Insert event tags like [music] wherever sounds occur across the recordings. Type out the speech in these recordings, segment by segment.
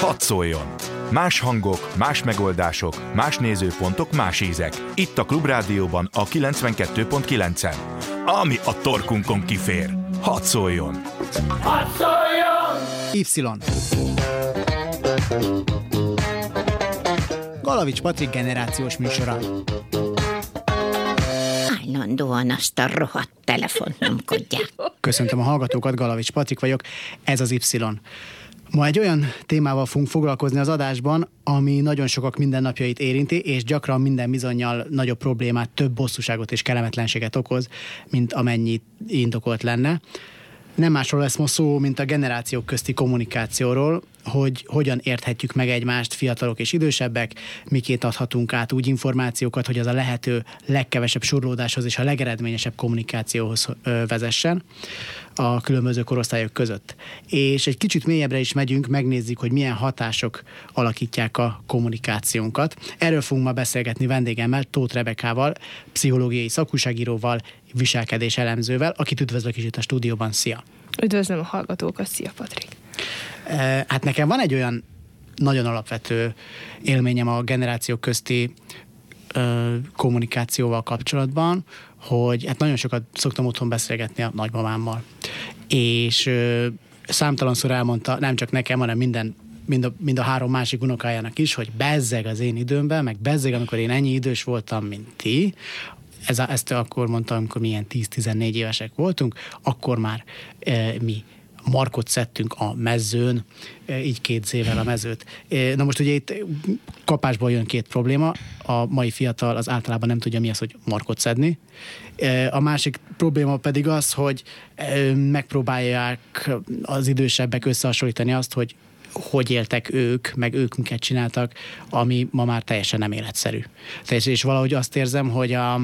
Hadd szóljon! Más hangok, más megoldások, más nézőpontok, más ízek. Itt a Klubrádióban a 92.9-en. Ami a torkunkon kifér. Hadd szóljon! Hadd szóljon! Y. Galavics Patrik generációs műsora. Állandóan azt a rohadt telefont nyomkodják. Köszöntöm a hallgatókat, Galavics Patrik vagyok, ez az Y. Ma egy olyan témával fogunk foglalkozni az adásban, ami nagyon sokak mindennapjait érinti, és gyakran minden bizonyal nagyobb problémát, több bosszúságot és kellemetlenséget okoz, mint amennyi indokolt lenne. Nem másról lesz most szó, mint a generációk közti kommunikációról, hogy hogyan érthetjük meg egymást, fiatalok és idősebbek, miként adhatunk át úgy információkat, hogy az a lehető legkevesebb surlódáshoz és a legeredményesebb kommunikációhoz vezessen a különböző korosztályok között. És egy kicsit mélyebbre is megyünk, megnézzük, hogy milyen hatások alakítják a kommunikációnkat. Erről fogunk ma beszélgetni vendégemmel, Tóth Rebekával, pszichológiai szakúságíróval, viselkedés elemzővel, akit üdvözlök is itt a stúdióban. Szia! Üdvözlöm a hallgatókat, szia Patrik! Hát nekem van egy olyan nagyon alapvető élményem a generációk közti kommunikációval kapcsolatban, hogy hát nagyon sokat szoktam otthon beszélgetni a nagymamámmal. És számtalanszor elmondta, nem csak nekem, hanem minden mind a, mind a három másik unokájának is, hogy bezzeg az én időmben, meg bezzeg, amikor én ennyi idős voltam, mint ti, ez ezt akkor mondtam, amikor milyen 10-14 évesek voltunk, akkor már e, mi markot szedtünk a mezőn, így két zével a mezőt. Na most ugye itt kapásból jön két probléma. A mai fiatal az általában nem tudja mi az, hogy markot szedni. A másik probléma pedig az, hogy megpróbálják az idősebbek összehasonlítani azt, hogy hogy éltek ők, meg ők miket csináltak, ami ma már teljesen nem életszerű. És valahogy azt érzem, hogy a,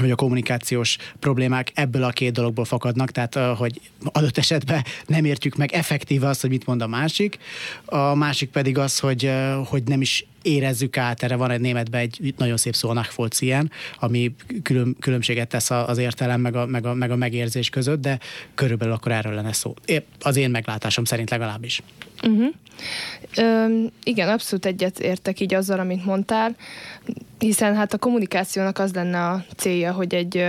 hogy a kommunikációs problémák ebből a két dologból fakadnak, tehát hogy adott esetben nem értjük meg effektíve azt, hogy mit mond a másik, a másik pedig az, hogy, hogy nem is érezzük át, erre van egy németben egy nagyon szép szó, a Nachfolcien, ami külön, különbséget tesz az értelem meg a, meg, a, meg a megérzés között, de körülbelül akkor erről lenne szó. Az én meglátásom szerint legalábbis. Uh-huh. Ö, igen, abszolút egyet értek így azzal, amit mondtál, hiszen hát a kommunikációnak az lenne a célja, hogy egy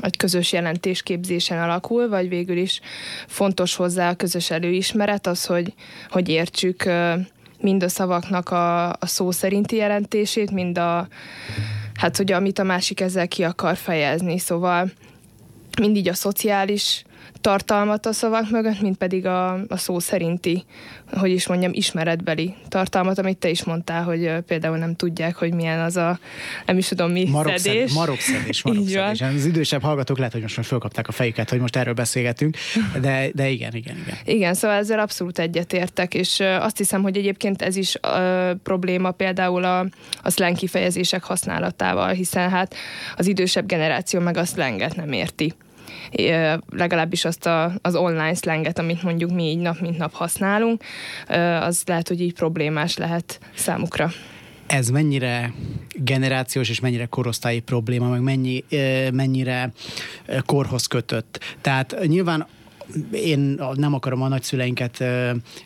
egy közös jelentésképzésen alakul, vagy végül is fontos hozzá a közös előismeret, az, hogy, hogy értsük mind a szavaknak a, a szó szerinti jelentését, mind a, hát hogy amit a másik ezzel ki akar fejezni. Szóval mindig a szociális tartalmat a szavak mögött, mint pedig a, a szó szerinti, hogy is mondjam, ismeretbeli tartalmat, amit te is mondtál, hogy például nem tudják, hogy milyen az a, nem is tudom mi, marok szedés. Marokszedés, marokszedés. [laughs] Az idősebb hallgatók lehet, hogy most már fölkapták a fejüket, hogy most erről beszélgetünk, de, de igen, igen, igen. Igen, szóval ezzel abszolút egyetértek, és azt hiszem, hogy egyébként ez is uh, probléma például a, a slang kifejezések használatával, hiszen hát az idősebb generáció meg a slanget nem érti legalábbis azt a, az online slanget, amit mondjuk mi így nap mint nap használunk, az lehet, hogy így problémás lehet számukra. Ez mennyire generációs és mennyire korosztályi probléma, meg mennyi, mennyire korhoz kötött. Tehát nyilván én nem akarom a nagyszüleinket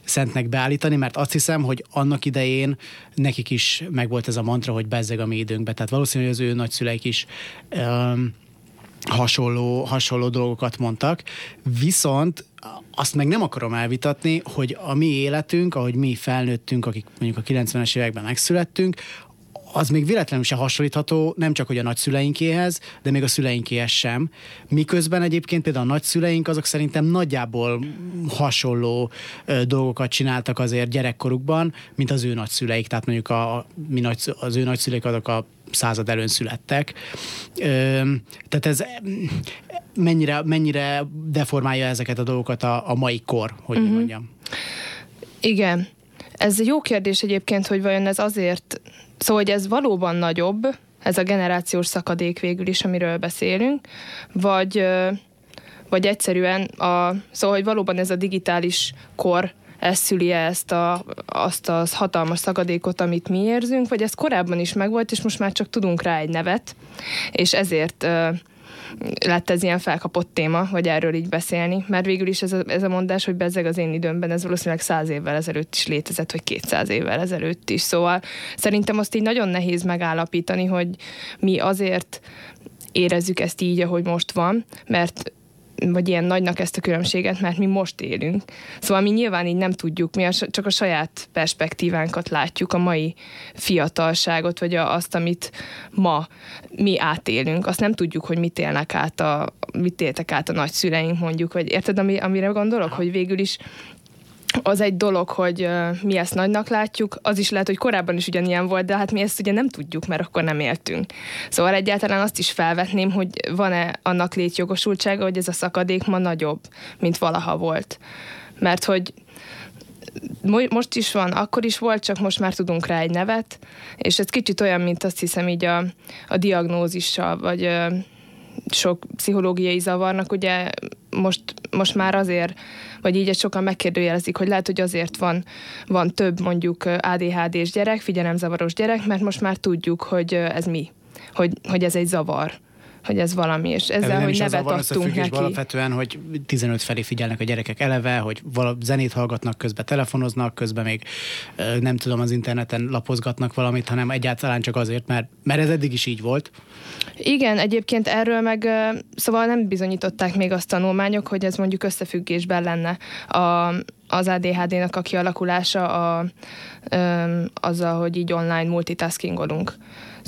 szentnek beállítani, mert azt hiszem, hogy annak idején nekik is megvolt ez a mantra, hogy bezzeg a mi időnkbe. Tehát valószínűleg az ő nagyszüleik is hasonló, hasonló dolgokat mondtak, viszont azt meg nem akarom elvitatni, hogy a mi életünk, ahogy mi felnőttünk, akik mondjuk a 90-es években megszülettünk, az még véletlenül se hasonlítható, nem csak hogy a nagyszüleinkéhez, de még a szüleinkéhez sem. Miközben egyébként például a nagyszüleink azok szerintem nagyjából hasonló ö, dolgokat csináltak azért gyerekkorukban, mint az ő nagyszüleik. Tehát mondjuk a, mi nagy, az ő nagyszüleik azok a század előn születtek. Tehát ez mennyire, mennyire deformálja ezeket a dolgokat a, a mai kor, hogy uh-huh. mondjam. Igen. Ez jó kérdés egyébként, hogy vajon ez azért Szóval, hogy ez valóban nagyobb, ez a generációs szakadék végül is, amiről beszélünk, vagy, vagy egyszerűen a, szóval, hogy valóban ez a digitális kor ez szüli ezt a, azt az hatalmas szakadékot, amit mi érzünk, vagy ez korábban is megvolt, és most már csak tudunk rá egy nevet, és ezért lett ez ilyen felkapott téma, hogy erről így beszélni, mert végül is ez a, ez a mondás, hogy bezzeg az én időmben, ez valószínűleg száz évvel ezelőtt is létezett, vagy 200 évvel ezelőtt is, szóval szerintem azt így nagyon nehéz megállapítani, hogy mi azért érezzük ezt így, ahogy most van, mert vagy ilyen nagynak ezt a különbséget, mert mi most élünk. Szóval mi nyilván így nem tudjuk, mi a, csak a saját perspektívánkat látjuk, a mai fiatalságot, vagy a, azt, amit ma mi átélünk. Azt nem tudjuk, hogy mit élnek át a, mit éltek át a nagyszüleink mondjuk, vagy érted, ami, amire gondolok, hogy végül is az egy dolog, hogy mi ezt nagynak látjuk, az is lehet, hogy korábban is ugyanilyen volt, de hát mi ezt ugye nem tudjuk, mert akkor nem éltünk. Szóval egyáltalán azt is felvetném, hogy van-e annak létjogosultsága, hogy ez a szakadék ma nagyobb, mint valaha volt. Mert hogy most is van, akkor is volt, csak most már tudunk rá egy nevet, és ez kicsit olyan, mint azt hiszem így a, a diagnózissal, vagy sok pszichológiai zavarnak, ugye most, most már azért, vagy így egy sokan megkérdőjelezik, hogy lehet, hogy azért van, van több mondjuk ADHD-s gyerek, figyelemzavaros gyerek, mert most már tudjuk, hogy ez mi, hogy, hogy ez egy zavar hogy ez valami, és ezzel, nem hogy nevet adtunk neki. alapvetően, hogy 15 felé figyelnek a gyerekek eleve, hogy vala, zenét hallgatnak, közben telefonoznak, közben még nem tudom, az interneten lapozgatnak valamit, hanem egyáltalán csak azért, mert, mert ez eddig is így volt. Igen, egyébként erről meg szóval nem bizonyították még azt tanulmányok, hogy ez mondjuk összefüggésben lenne a, az ADHD-nak a kialakulása a, ö, azzal, hogy így online multitaskingolunk.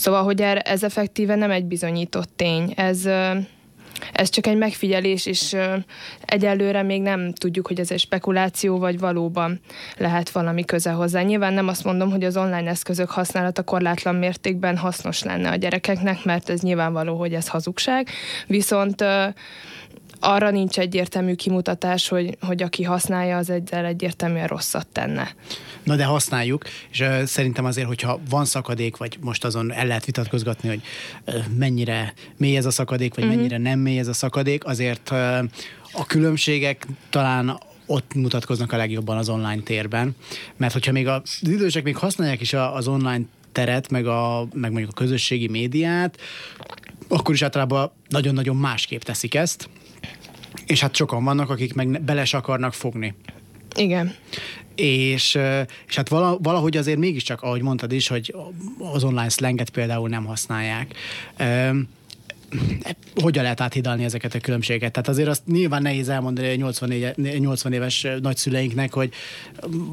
Szóval, hogy ez effektíve nem egy bizonyított tény. Ez, ez csak egy megfigyelés, és egyelőre még nem tudjuk, hogy ez egy spekuláció, vagy valóban lehet valami köze hozzá. Nyilván nem azt mondom, hogy az online eszközök használata korlátlan mértékben hasznos lenne a gyerekeknek, mert ez nyilvánvaló, hogy ez hazugság. Viszont arra nincs egyértelmű kimutatás, hogy, hogy aki használja, az egyel egyértelműen rosszat tenne. Na de használjuk, és uh, szerintem azért, hogyha van szakadék, vagy most azon el lehet vitatkozgatni, hogy uh, mennyire mély ez a szakadék, vagy uh-huh. mennyire nem mély ez a szakadék, azért uh, a különbségek talán ott mutatkoznak a legjobban az online térben, mert hogyha még az idősek még használják is az online teret, meg, a, meg mondjuk a közösségi médiát, akkor is általában nagyon-nagyon másképp teszik ezt, és hát sokan vannak, akik meg bele akarnak fogni. Igen. És, és hát valahogy azért mégiscsak, ahogy mondtad is, hogy az online slanget például nem használják hogyan lehet áthidalni ezeket a különbségeket? Tehát azért azt nyilván nehéz elmondani a 80, 80 éves nagyszüleinknek, hogy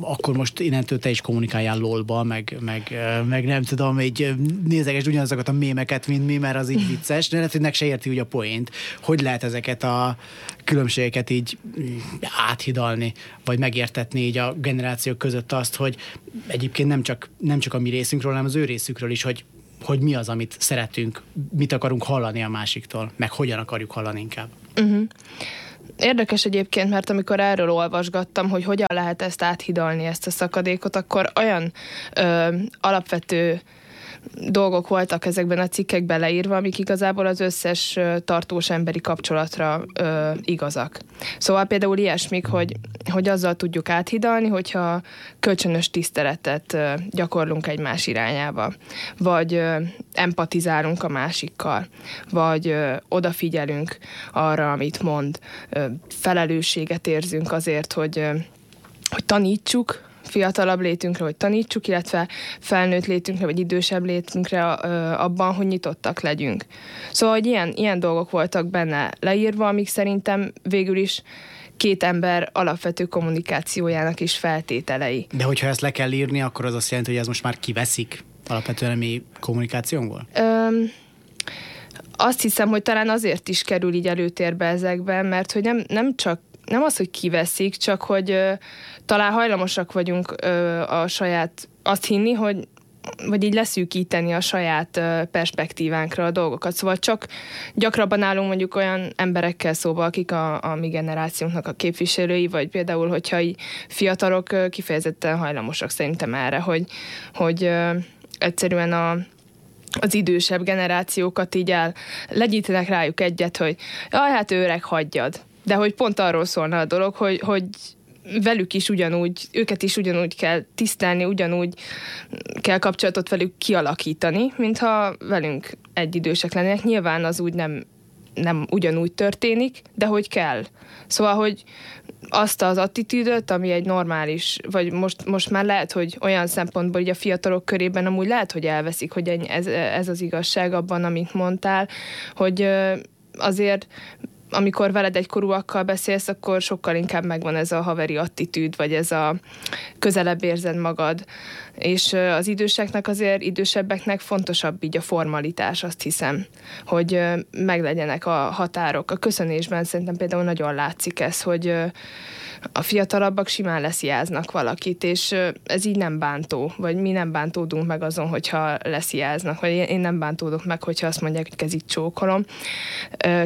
akkor most innentől te is kommunikáljál lolba, meg, meg, meg nem tudom, így nézegesd ugyanazokat a mémeket, mint mi, mert az így [laughs] vicces, de lehet, hogy nek se érti úgy a poént. Hogy lehet ezeket a különbségeket így áthidalni, vagy megértetni így a generációk között azt, hogy egyébként nem csak, nem csak a mi részünkről, hanem az ő részükről is, hogy hogy mi az, amit szeretünk, mit akarunk hallani a másiktól, meg hogyan akarjuk hallani inkább. Uh-huh. Érdekes egyébként, mert amikor erről olvasgattam, hogy hogyan lehet ezt áthidalni, ezt a szakadékot, akkor olyan ö, alapvető dolgok voltak ezekben a cikkekben leírva, amik igazából az összes tartós emberi kapcsolatra ö, igazak. Szóval például ilyesmik, hogy, hogy azzal tudjuk áthidalni, hogyha kölcsönös tiszteletet ö, gyakorlunk egymás irányába, vagy ö, empatizálunk a másikkal, vagy ö, odafigyelünk arra, amit mond, ö, felelősséget érzünk azért, hogy ö, hogy tanítsuk fiatalabb létünkre, hogy tanítsuk, illetve felnőtt létünkre, vagy idősebb létünkre abban, hogy nyitottak legyünk. Szóval, hogy ilyen, ilyen dolgok voltak benne leírva, amik szerintem végül is két ember alapvető kommunikációjának is feltételei. De hogyha ezt le kell írni, akkor az azt jelenti, hogy ez most már kiveszik alapvetően a mi kommunikációnkból? Öm, azt hiszem, hogy talán azért is kerül így előtérbe ezekben, mert hogy nem, nem csak nem az, hogy kiveszik, csak hogy ö, talán hajlamosak vagyunk ö, a saját, azt hinni, hogy vagy így leszűkíteni a saját perspektívánkra a dolgokat. Szóval csak gyakrabban állunk mondjuk olyan emberekkel szóba, akik a, a mi generációnknak a képviselői, vagy például, hogyha így fiatalok kifejezetten hajlamosak szerintem erre, hogy, hogy ö, egyszerűen a az idősebb generációkat így el legyítenek rájuk egyet, hogy jaj, hát őreg, hagyjad de hogy pont arról szólna a dolog, hogy, hogy velük is ugyanúgy, őket is ugyanúgy kell tisztelni, ugyanúgy kell kapcsolatot velük kialakítani, mintha velünk egyidősek lennének. Nyilván az úgy nem nem ugyanúgy történik, de hogy kell. Szóval, hogy azt az attitűdöt, ami egy normális, vagy most, most már lehet, hogy olyan szempontból hogy a fiatalok körében amúgy lehet, hogy elveszik, hogy ez, ez az igazság abban, amit mondtál, hogy azért amikor veled egykorúakkal beszélsz, akkor sokkal inkább megvan ez a haveri attitűd, vagy ez a közelebb érzed magad. És az időseknek azért, idősebbeknek fontosabb így a formalitás, azt hiszem, hogy meglegyenek a határok. A köszönésben szerintem például nagyon látszik ez, hogy a fiatalabbak simán leszijáznak valakit, és ez így nem bántó, vagy mi nem bántódunk meg azon, hogyha leszijáznak, vagy én nem bántódok meg, hogyha azt mondják, hogy kezit csókolom.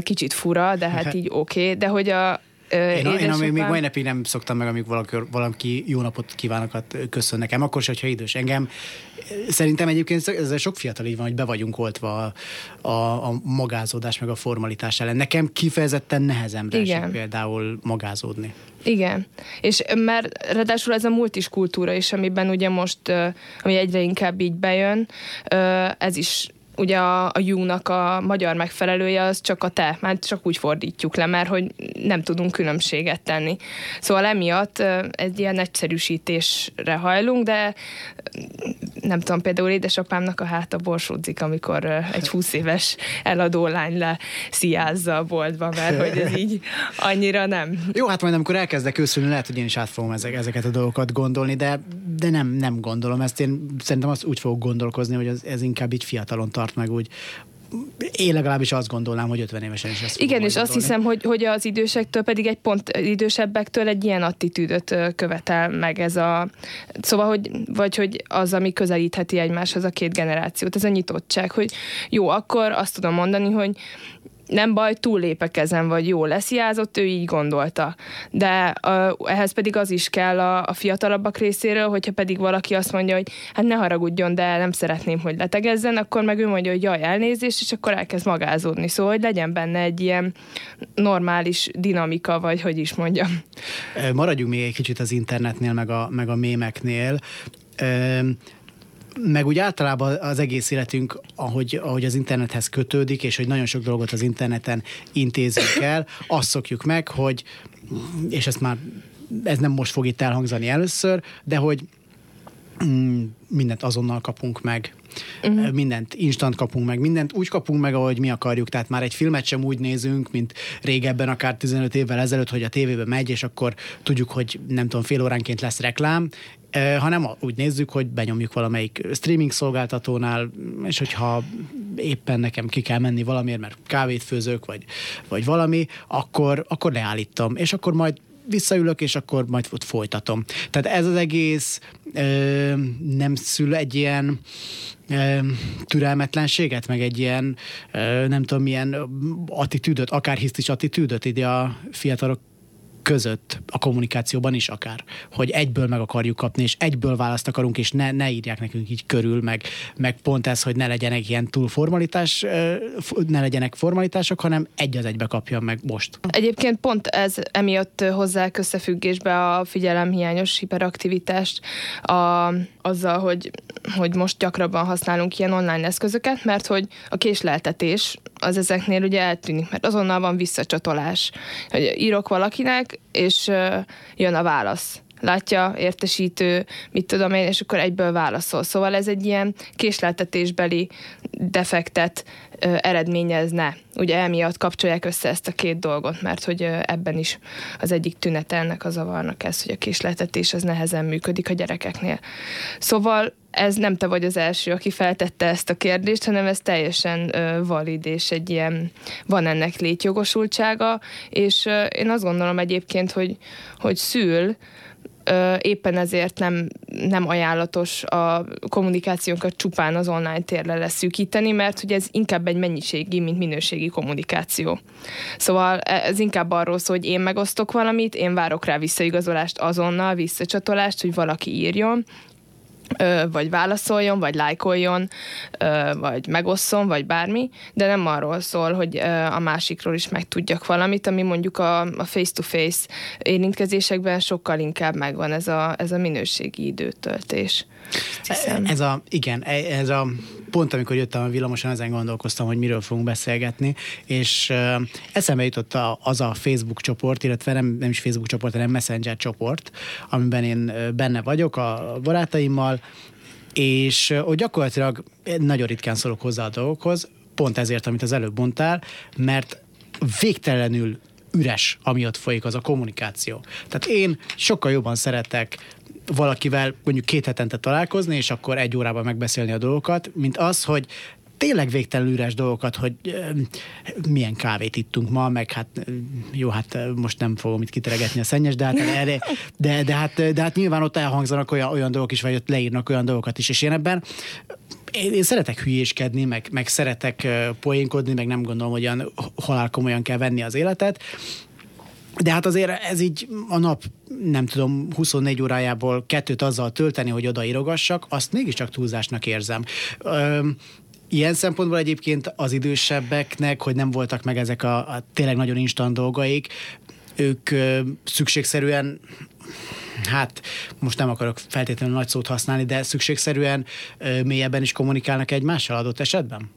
Kicsit fura, de hát így oké, okay. de hogy a, én, én amíg még mai napig nem szoktam meg, amíg valaki, valaki jó napot kívánokat köszön nekem, akkor se, hogyha idős. Engem szerintem egyébként ez sok fiatal így van, hogy be vagyunk oltva a, a, a magázódás meg a formalitás ellen. Nekem kifejezetten nehezemre esik például magázódni. Igen, és mert ráadásul ez a multis kultúra is, amiben ugye most, ami egyre inkább így bejön, ez is ugye a, a You-nak a magyar megfelelője az csak a te, már csak úgy fordítjuk le, mert hogy nem tudunk különbséget tenni. Szóval emiatt egy ilyen egyszerűsítésre hajlunk, de nem tudom, például édesapámnak a háta borsódzik, amikor egy 20 éves eladó lány le sziázza a boltba, mert hogy ez így annyira nem. Jó, hát majd amikor elkezdek őszülni, lehet, hogy én is át fogom ezek, ezeket a dolgokat gondolni, de, de nem, nem gondolom ezt. Én szerintem azt úgy fogok gondolkozni, hogy ez, ez inkább így fiatalon tart meg úgy, én legalábbis azt gondolnám, hogy 50 évesen is ezt Igen, és azt hiszem, hogy, hogy az idősektől pedig egy pont idősebbektől egy ilyen attitűdöt követel meg ez a... Szóval, hogy, vagy hogy az, ami közelítheti egymáshoz a két generációt, ez a nyitottság, hogy jó, akkor azt tudom mondani, hogy nem baj, túllépek ezen, vagy jó leszjázott, ő így gondolta. De uh, ehhez pedig az is kell a, a fiatalabbak részéről, hogyha pedig valaki azt mondja, hogy hát ne haragudjon, de nem szeretném, hogy letegezzen, akkor meg ő mondja, hogy jaj, elnézést, és akkor elkezd magázódni. Szóval, hogy legyen benne egy ilyen normális dinamika, vagy hogy is mondjam. Maradjunk még egy kicsit az internetnél, meg a, meg a mémeknél meg úgy általában az egész életünk, ahogy, ahogy az internethez kötődik, és hogy nagyon sok dolgot az interneten intézünk el, azt szokjuk meg, hogy, és ezt már ez nem most fog itt elhangzani először, de hogy mm, mindent azonnal kapunk meg, uh-huh. mindent instant kapunk meg, mindent úgy kapunk meg, ahogy mi akarjuk, tehát már egy filmet sem úgy nézünk, mint régebben, akár 15 évvel ezelőtt, hogy a tévébe megy, és akkor tudjuk, hogy nem tudom, fél óránként lesz reklám, hanem úgy nézzük, hogy benyomjuk valamelyik streaming szolgáltatónál, és hogyha éppen nekem ki kell menni valamiért, mert kávét főzök, vagy, vagy valami, akkor, akkor leállítom, és akkor majd visszaülök, és akkor majd folytatom. Tehát ez az egész ö, nem szül egy ilyen ö, türelmetlenséget, meg egy ilyen ö, nem tudom milyen attitűdöt, akár hisztis attitűdöt ide a fiatalok között, a kommunikációban is akár, hogy egyből meg akarjuk kapni, és egyből választ akarunk, és ne, ne írják nekünk így körül, meg, meg pont ez, hogy ne legyenek ilyen túl formalitás, ne legyenek formalitások, hanem egy az egybe kapja meg most. Egyébként pont ez emiatt hozzá összefüggésbe a figyelemhiányos hiperaktivitást a, azzal, hogy, hogy most gyakrabban használunk ilyen online eszközöket, mert hogy a késleltetés az ezeknél ugye eltűnik, mert azonnal van visszacsatolás. Hogy írok valakinek, és jön a válasz látja, értesítő, mit tudom én, és akkor egyből válaszol. Szóval ez egy ilyen késleltetésbeli defektet ö, eredményezne. Ugye emiatt kapcsolják össze ezt a két dolgot, mert hogy ebben is az egyik tünete ennek a zavarnak ez, hogy a késleltetés az nehezen működik a gyerekeknél. Szóval ez nem te vagy az első, aki feltette ezt a kérdést, hanem ez teljesen valid, és egy ilyen, van ennek létjogosultsága, és én azt gondolom egyébként, hogy, hogy szül, éppen ezért nem, nem ajánlatos a kommunikációnkat csupán az online térre leszűkíteni, mert hogy ez inkább egy mennyiségi, mint minőségi kommunikáció. Szóval e, ez inkább arról szól, hogy én megosztok valamit, én várok rá visszaigazolást azonnal, visszacsatolást, hogy valaki írjon, vagy válaszoljon, vagy lájkoljon, vagy megosszon, vagy bármi, de nem arról szól, hogy a másikról is megtudjak valamit, ami mondjuk a, face-to-face érintkezésekben sokkal inkább megvan ez a, ez a minőségi időtöltés. Ez a, igen, e, ez a pont amikor jöttem a villamoson, ezen gondolkoztam, hogy miről fogunk beszélgetni, és uh, eszembe jutott a, az a Facebook csoport, illetve nem, nem is Facebook csoport, hanem Messenger csoport, amiben én benne vagyok a barátaimmal, és hogy gyakorlatilag nagyon ritkán szólok hozzá a dolgokhoz, pont ezért, amit az előbb mondtál, mert végtelenül üres, ami ott folyik, az a kommunikáció. Tehát én sokkal jobban szeretek valakivel mondjuk két hetente találkozni, és akkor egy órában megbeszélni a dolgokat, mint az, hogy tényleg végtelenül üres dolgokat, hogy milyen kávét ittunk ma, meg hát jó, hát most nem fogom itt kiteregetni a szennyes, de hát, [laughs] de, de, de, hát, de hát nyilván ott elhangzanak olyan, olyan dolgok is, vagy ott leírnak olyan dolgokat is, és én ebben én, én szeretek hülyéskedni, meg, meg szeretek poénkodni, meg nem gondolom, hogy olyan halál komolyan kell venni az életet, de hát azért ez így a nap, nem tudom, 24 órájából kettőt azzal tölteni, hogy odaírogassak, azt mégiscsak túlzásnak érzem. Ö, Ilyen szempontból egyébként az idősebbeknek, hogy nem voltak meg ezek a, a tényleg nagyon instant dolgaik, ők ö, szükségszerűen hát most nem akarok feltétlenül nagy szót használni, de szükségszerűen ö, mélyebben is kommunikálnak egymással adott esetben?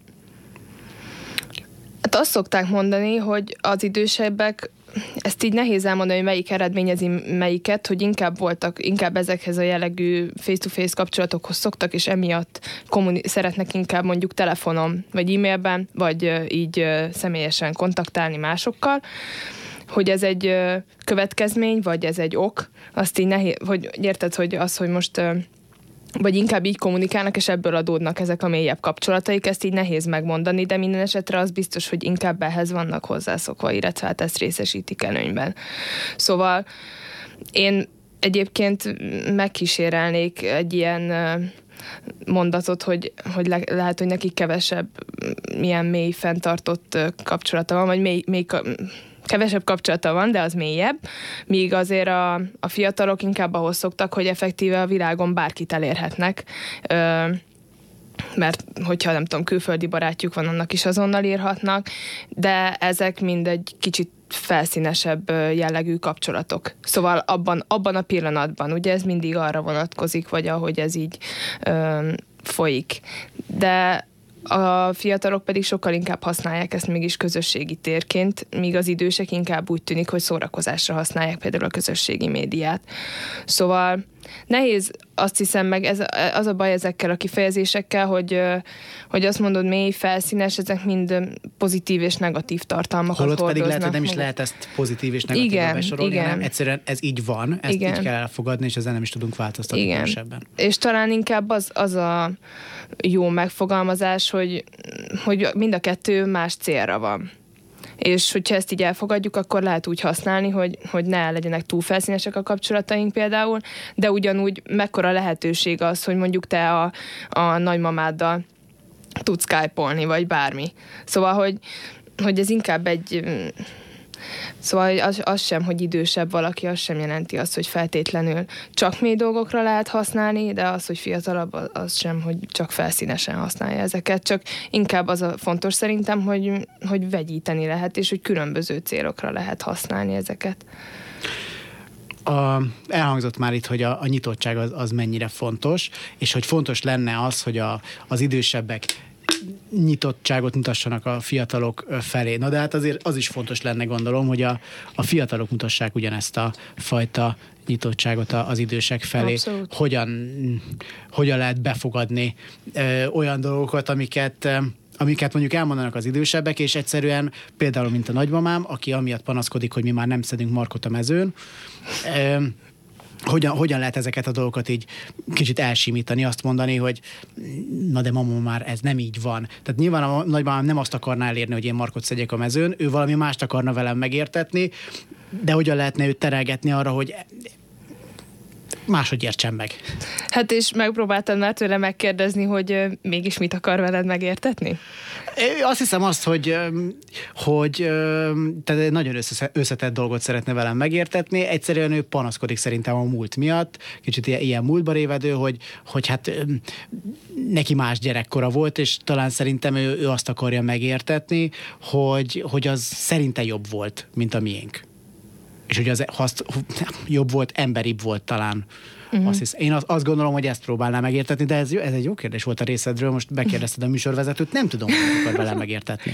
Hát azt szokták mondani, hogy az idősebbek ezt így nehéz elmondani, hogy melyik eredményezi melyiket, hogy inkább voltak, inkább ezekhez a jellegű face-to-face kapcsolatokhoz szoktak, és emiatt kommuni- szeretnek inkább mondjuk telefonon, vagy e-mailben, vagy így személyesen kontaktálni másokkal. Hogy ez egy következmény, vagy ez egy ok, azt így nehéz, hogy érted, hogy az, hogy most vagy inkább így kommunikálnak, és ebből adódnak ezek a mélyebb kapcsolataik, ezt így nehéz megmondani, de minden esetre az biztos, hogy inkább ehhez vannak hozzászokva, illetve hát ezt részesítik előnyben. Szóval én egyébként megkísérelnék egy ilyen mondatot, hogy, hogy le, lehet, hogy nekik kevesebb milyen mély fenntartott kapcsolata van, vagy mély, mély kevesebb kapcsolata van, de az mélyebb, míg azért a, a fiatalok inkább ahhoz szoktak, hogy effektíve a világon bárkit elérhetnek. Ö, mert hogyha nem tudom, külföldi barátjuk van, annak is azonnal írhatnak, de ezek mind egy kicsit felszínesebb jellegű kapcsolatok. Szóval abban, abban a pillanatban, ugye ez mindig arra vonatkozik, vagy ahogy ez így ö, folyik. De a fiatalok pedig sokkal inkább használják ezt mégis közösségi térként, míg az idősek inkább úgy tűnik, hogy szórakozásra használják például a közösségi médiát. Szóval nehéz, azt hiszem meg, ez, az a baj ezekkel a kifejezésekkel, hogy, hogy azt mondod mély, felszínes, ezek mind pozitív és negatív tartalmakat Holott hordoznak. pedig lehet, hogy nem is lehet ezt pozitív és negatív igen, besorolni, igen. hanem egyszerűen ez így van, ezt igen. így kell elfogadni, és ezzel nem is tudunk változtatni igen. És talán inkább az, az a jó megfogalmazás, hogy, hogy mind a kettő más célra van. És hogyha ezt így elfogadjuk, akkor lehet úgy használni, hogy, hogy ne legyenek túl felszínesek a kapcsolataink például, de ugyanúgy mekkora lehetőség az, hogy mondjuk te a, a nagymamáddal tudsz skype vagy bármi. Szóval, hogy, hogy ez inkább egy Szóval az, az sem, hogy idősebb valaki, az sem jelenti azt, hogy feltétlenül csak mély dolgokra lehet használni, de az, hogy fiatalabb, az sem, hogy csak felszínesen használja ezeket. Csak inkább az a fontos szerintem, hogy, hogy vegyíteni lehet, és hogy különböző célokra lehet használni ezeket. A, elhangzott már itt, hogy a, a nyitottság az, az mennyire fontos, és hogy fontos lenne az, hogy a, az idősebbek nyitottságot mutassanak a fiatalok felé. Na de hát azért az is fontos lenne, gondolom, hogy a, a fiatalok mutassák ugyanezt a fajta nyitottságot az idősek felé. Hogyan, hogyan lehet befogadni ö, olyan dolgokat, amiket ö, amiket mondjuk elmondanak az idősebbek, és egyszerűen például, mint a nagymamám, aki amiatt panaszkodik, hogy mi már nem szedünk markot a mezőn, hogyan, hogyan lehet ezeket a dolgokat így kicsit elsimítani, azt mondani, hogy na de mama már ez nem így van. Tehát nyilván a nagymamám nem azt akarná elérni, hogy én markot szedjek a mezőn, ő valami mást akarna velem megértetni, de hogyan lehetne őt terelgetni arra, hogy máshogy értsen meg. Hát és megpróbáltam már tőle megkérdezni, hogy mégis mit akar veled megértetni? Azt hiszem azt, hogy, hogy tehát nagyon összetett dolgot szeretne velem megértetni. Egyszerűen ő panaszkodik szerintem a múlt miatt, kicsit ilyen, ilyen múltba révedő, hogy, hogy hát neki más gyerekkora volt, és talán szerintem ő, ő azt akarja megértetni, hogy, hogy az szerinte jobb volt, mint a miénk. És hogy az azt, jobb volt, emberibb volt talán. Uh-huh. Azt hisz, én azt, azt gondolom, hogy ezt próbálnám megértetni, de ez, ez egy jó kérdés volt a részedről, most bekérdezted a műsorvezetőt, nem tudom, hogy akar vele megértetni.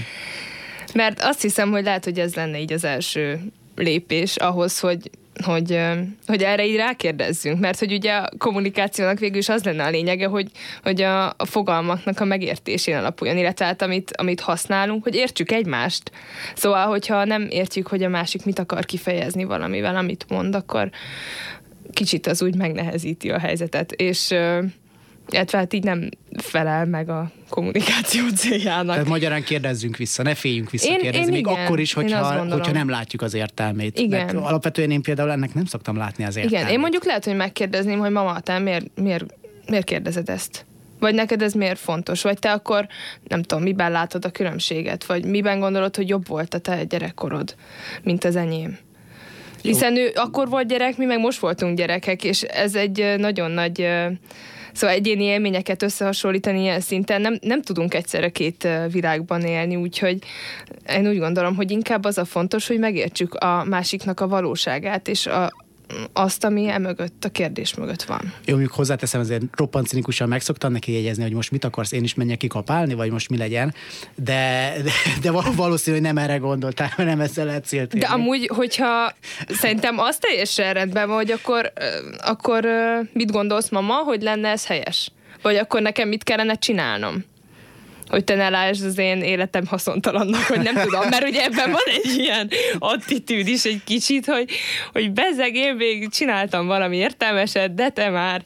Mert azt hiszem, hogy lehet, hogy ez lenne így az első lépés ahhoz, hogy hogy, hogy erre így rákérdezzünk, mert hogy ugye a kommunikációnak végül is az lenne a lényege, hogy, hogy a, a fogalmaknak a megértésén alapuljon, illetve hát amit, amit használunk, hogy értsük egymást. Szóval, hogyha nem értjük, hogy a másik mit akar kifejezni valamivel, amit mond, akkor kicsit az úgy megnehezíti a helyzetet, és illetve hát így nem felel meg a kommunikáció céljának. Tehát magyarán kérdezzünk vissza, ne féljünk visszakérdezni, én, én még igen, akkor is, hogyha, hogyha nem látjuk az értelmét. Igen. Mert alapvetően én például ennek nem szoktam látni az értelmét. Igen, én mondjuk lehet, hogy megkérdezném, hogy mama, te miért, miért, miért kérdezed ezt? Vagy neked ez miért fontos? Vagy te akkor, nem tudom, miben látod a különbséget? Vagy miben gondolod, hogy jobb volt a te gyerekkorod, mint az enyém? Hiszen ő akkor volt gyerek, mi meg most voltunk gyerekek, és ez egy nagyon nagy Szóval egyéni élményeket összehasonlítani ilyen szinten nem, nem tudunk egyszerre két világban élni, úgyhogy én úgy gondolom, hogy inkább az a fontos, hogy megértsük a másiknak a valóságát, és a, azt, ami emögött, a kérdés mögött van. Jó, mondjuk hozzáteszem, azért roppant cinikusan megszoktam neki jegyezni, hogy most mit akarsz, én is menjek kikapálni, vagy most mi legyen, de, de, de valószínű, hogy nem erre gondoltál, mert nem ezzel lehet célt De amúgy, hogyha szerintem az teljesen rendben van, hogy akkor, akkor mit gondolsz mama, hogy lenne ez helyes? Vagy akkor nekem mit kellene csinálnom? Hogy te ne lásd az én életem haszontalannak, hogy nem tudom, mert ugye ebben van egy ilyen attitűd is egy kicsit, hogy, hogy bezeg, én még csináltam valami értelmeset, de te már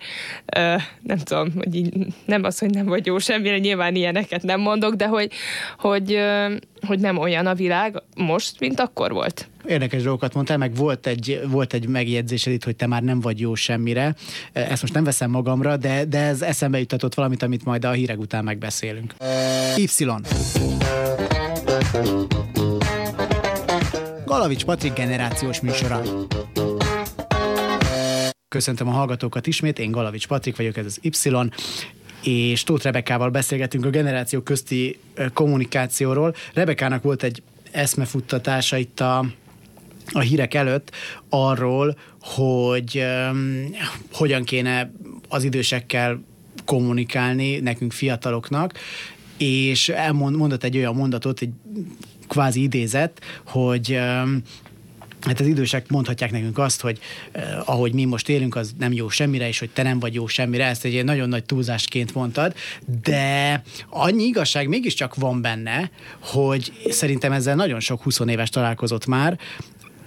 uh, nem tudom, hogy így, nem az, hogy nem vagy jó semmire, nyilván ilyeneket nem mondok, de hogy, hogy, uh, hogy nem olyan a világ most, mint akkor volt. Érdekes dolgokat mondtál, meg volt egy, volt egy megjegyzésed itt, hogy te már nem vagy jó semmire. Ezt most nem veszem magamra, de, de ez eszembe jutatott valamit, amit majd a hírek után megbeszélünk. Y. Galavics Patrik generációs műsora. Köszöntöm a hallgatókat ismét, én Galavics Patrik vagyok, ez az Y, és Tóth Rebekával beszélgetünk a generáció közti kommunikációról. Rebekának volt egy eszmefuttatása itt a, a hírek előtt arról, hogy um, hogyan kéne az idősekkel kommunikálni nekünk fiataloknak, és elmondott egy olyan mondatot, egy kvázi idézet, hogy um, Hát az idősek mondhatják nekünk azt, hogy eh, ahogy mi most élünk, az nem jó semmire, és hogy te nem vagy jó semmire, ezt egy nagyon nagy túlzásként mondtad, de annyi igazság mégiscsak van benne, hogy szerintem ezzel nagyon sok 20 éves találkozott már,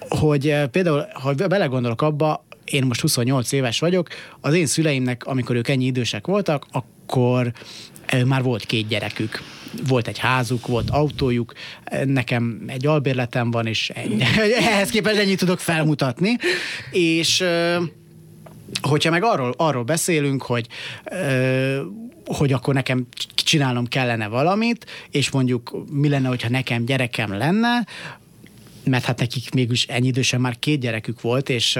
hogy eh, például, ha belegondolok abba, én most 28 éves vagyok, az én szüleimnek, amikor ők ennyi idősek voltak, akkor eh, már volt két gyerekük volt egy házuk, volt autójuk, nekem egy albérletem van, és ennyi. [laughs] ehhez képest ennyit tudok felmutatni, és hogyha meg arról, arról beszélünk, hogy hogy akkor nekem csinálnom kellene valamit, és mondjuk mi lenne, hogyha nekem gyerekem lenne, mert hát nekik mégis ennyi idősen már két gyerekük volt, és,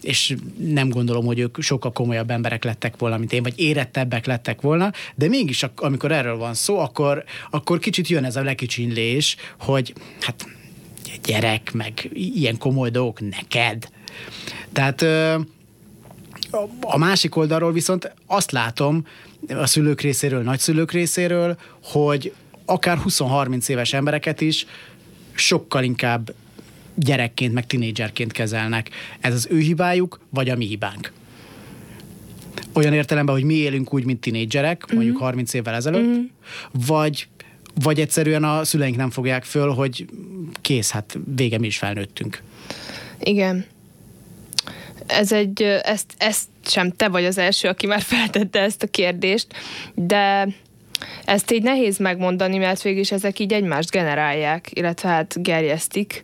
és nem gondolom, hogy ők sokkal komolyabb emberek lettek volna, mint én, vagy érettebbek lettek volna, de mégis amikor erről van szó, akkor, akkor kicsit jön ez a lekicsinlés, hogy hát gyerek, meg ilyen komoly dolgok neked. Tehát a másik oldalról viszont azt látom a szülők részéről, nagyszülők részéről, hogy akár 20-30 éves embereket is sokkal inkább gyerekként, meg tinédzserként kezelnek. Ez az ő hibájuk, vagy a mi hibánk? Olyan értelemben, hogy mi élünk úgy, mint tinédzserek, mm-hmm. mondjuk 30 évvel ezelőtt, mm-hmm. vagy vagy egyszerűen a szüleink nem fogják föl, hogy kész, hát vége mi is felnőttünk. Igen. Ez egy, ezt, ezt sem te vagy az első, aki már feltette ezt a kérdést, de ezt így nehéz megmondani, mert végül is ezek így egymást generálják, illetve hát gerjesztik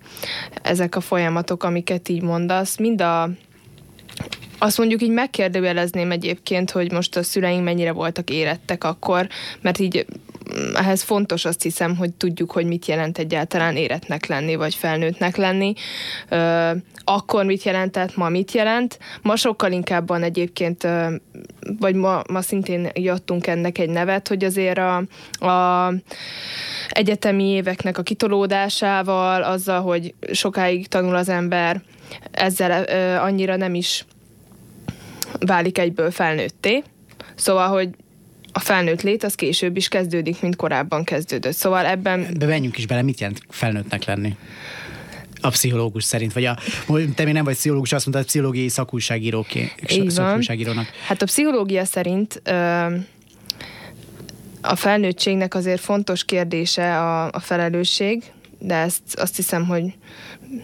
ezek a folyamatok, amiket így mondasz. Mind a azt mondjuk így megkérdőjelezném egyébként, hogy most a szüleink mennyire voltak érettek akkor, mert így ehhez fontos azt hiszem, hogy tudjuk, hogy mit jelent egyáltalán éretnek lenni, vagy felnőttnek lenni. Akkor mit jelentett, ma mit jelent. Ma sokkal inkább van egyébként, vagy ma, ma szintén jöttünk ennek egy nevet, hogy azért a, a egyetemi éveknek a kitolódásával, azzal, hogy sokáig tanul az ember, ezzel annyira nem is válik egyből felnőtté. Szóval, hogy a felnőtt lét az később is kezdődik, mint korábban kezdődött. Szóval ebben... Be menjünk is bele, mit jelent felnőttnek lenni? A pszichológus szerint, vagy a, te még nem vagy pszichológus, azt mondtad, pszichológiai szakújságírónak. Hát a pszichológia szerint ö, a felnőttségnek azért fontos kérdése a, a felelősség, de ezt azt hiszem, hogy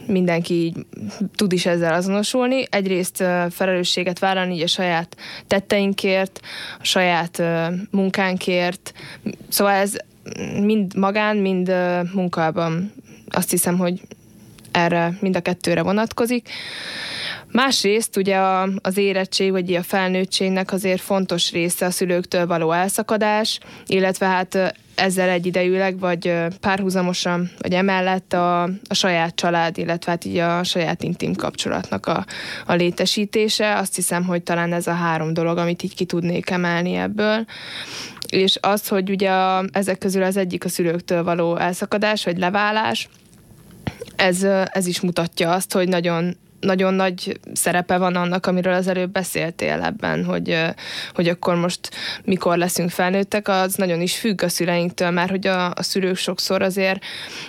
mindenki így tud is ezzel azonosulni. Egyrészt felelősséget vállalni így a saját tetteinkért, a saját munkánkért. Szóval ez mind magán, mind munkában azt hiszem, hogy erre mind a kettőre vonatkozik. Másrészt ugye a, az érettség, vagy a felnőttségnek azért fontos része a szülőktől való elszakadás, illetve hát ezzel egyidejűleg, vagy párhuzamosan, vagy emellett a, a saját család, illetve hát így a saját intim kapcsolatnak a, a létesítése. Azt hiszem, hogy talán ez a három dolog, amit így ki tudnék emelni ebből. És az, hogy ugye a, ezek közül az egyik a szülőktől való elszakadás, vagy leválás, ez, ez is mutatja azt, hogy nagyon nagyon nagy szerepe van annak, amiről az előbb beszéltél ebben, hogy, hogy akkor most mikor leszünk felnőttek, az nagyon is függ a szüleinktől, mert hogy a, a szülők sokszor azért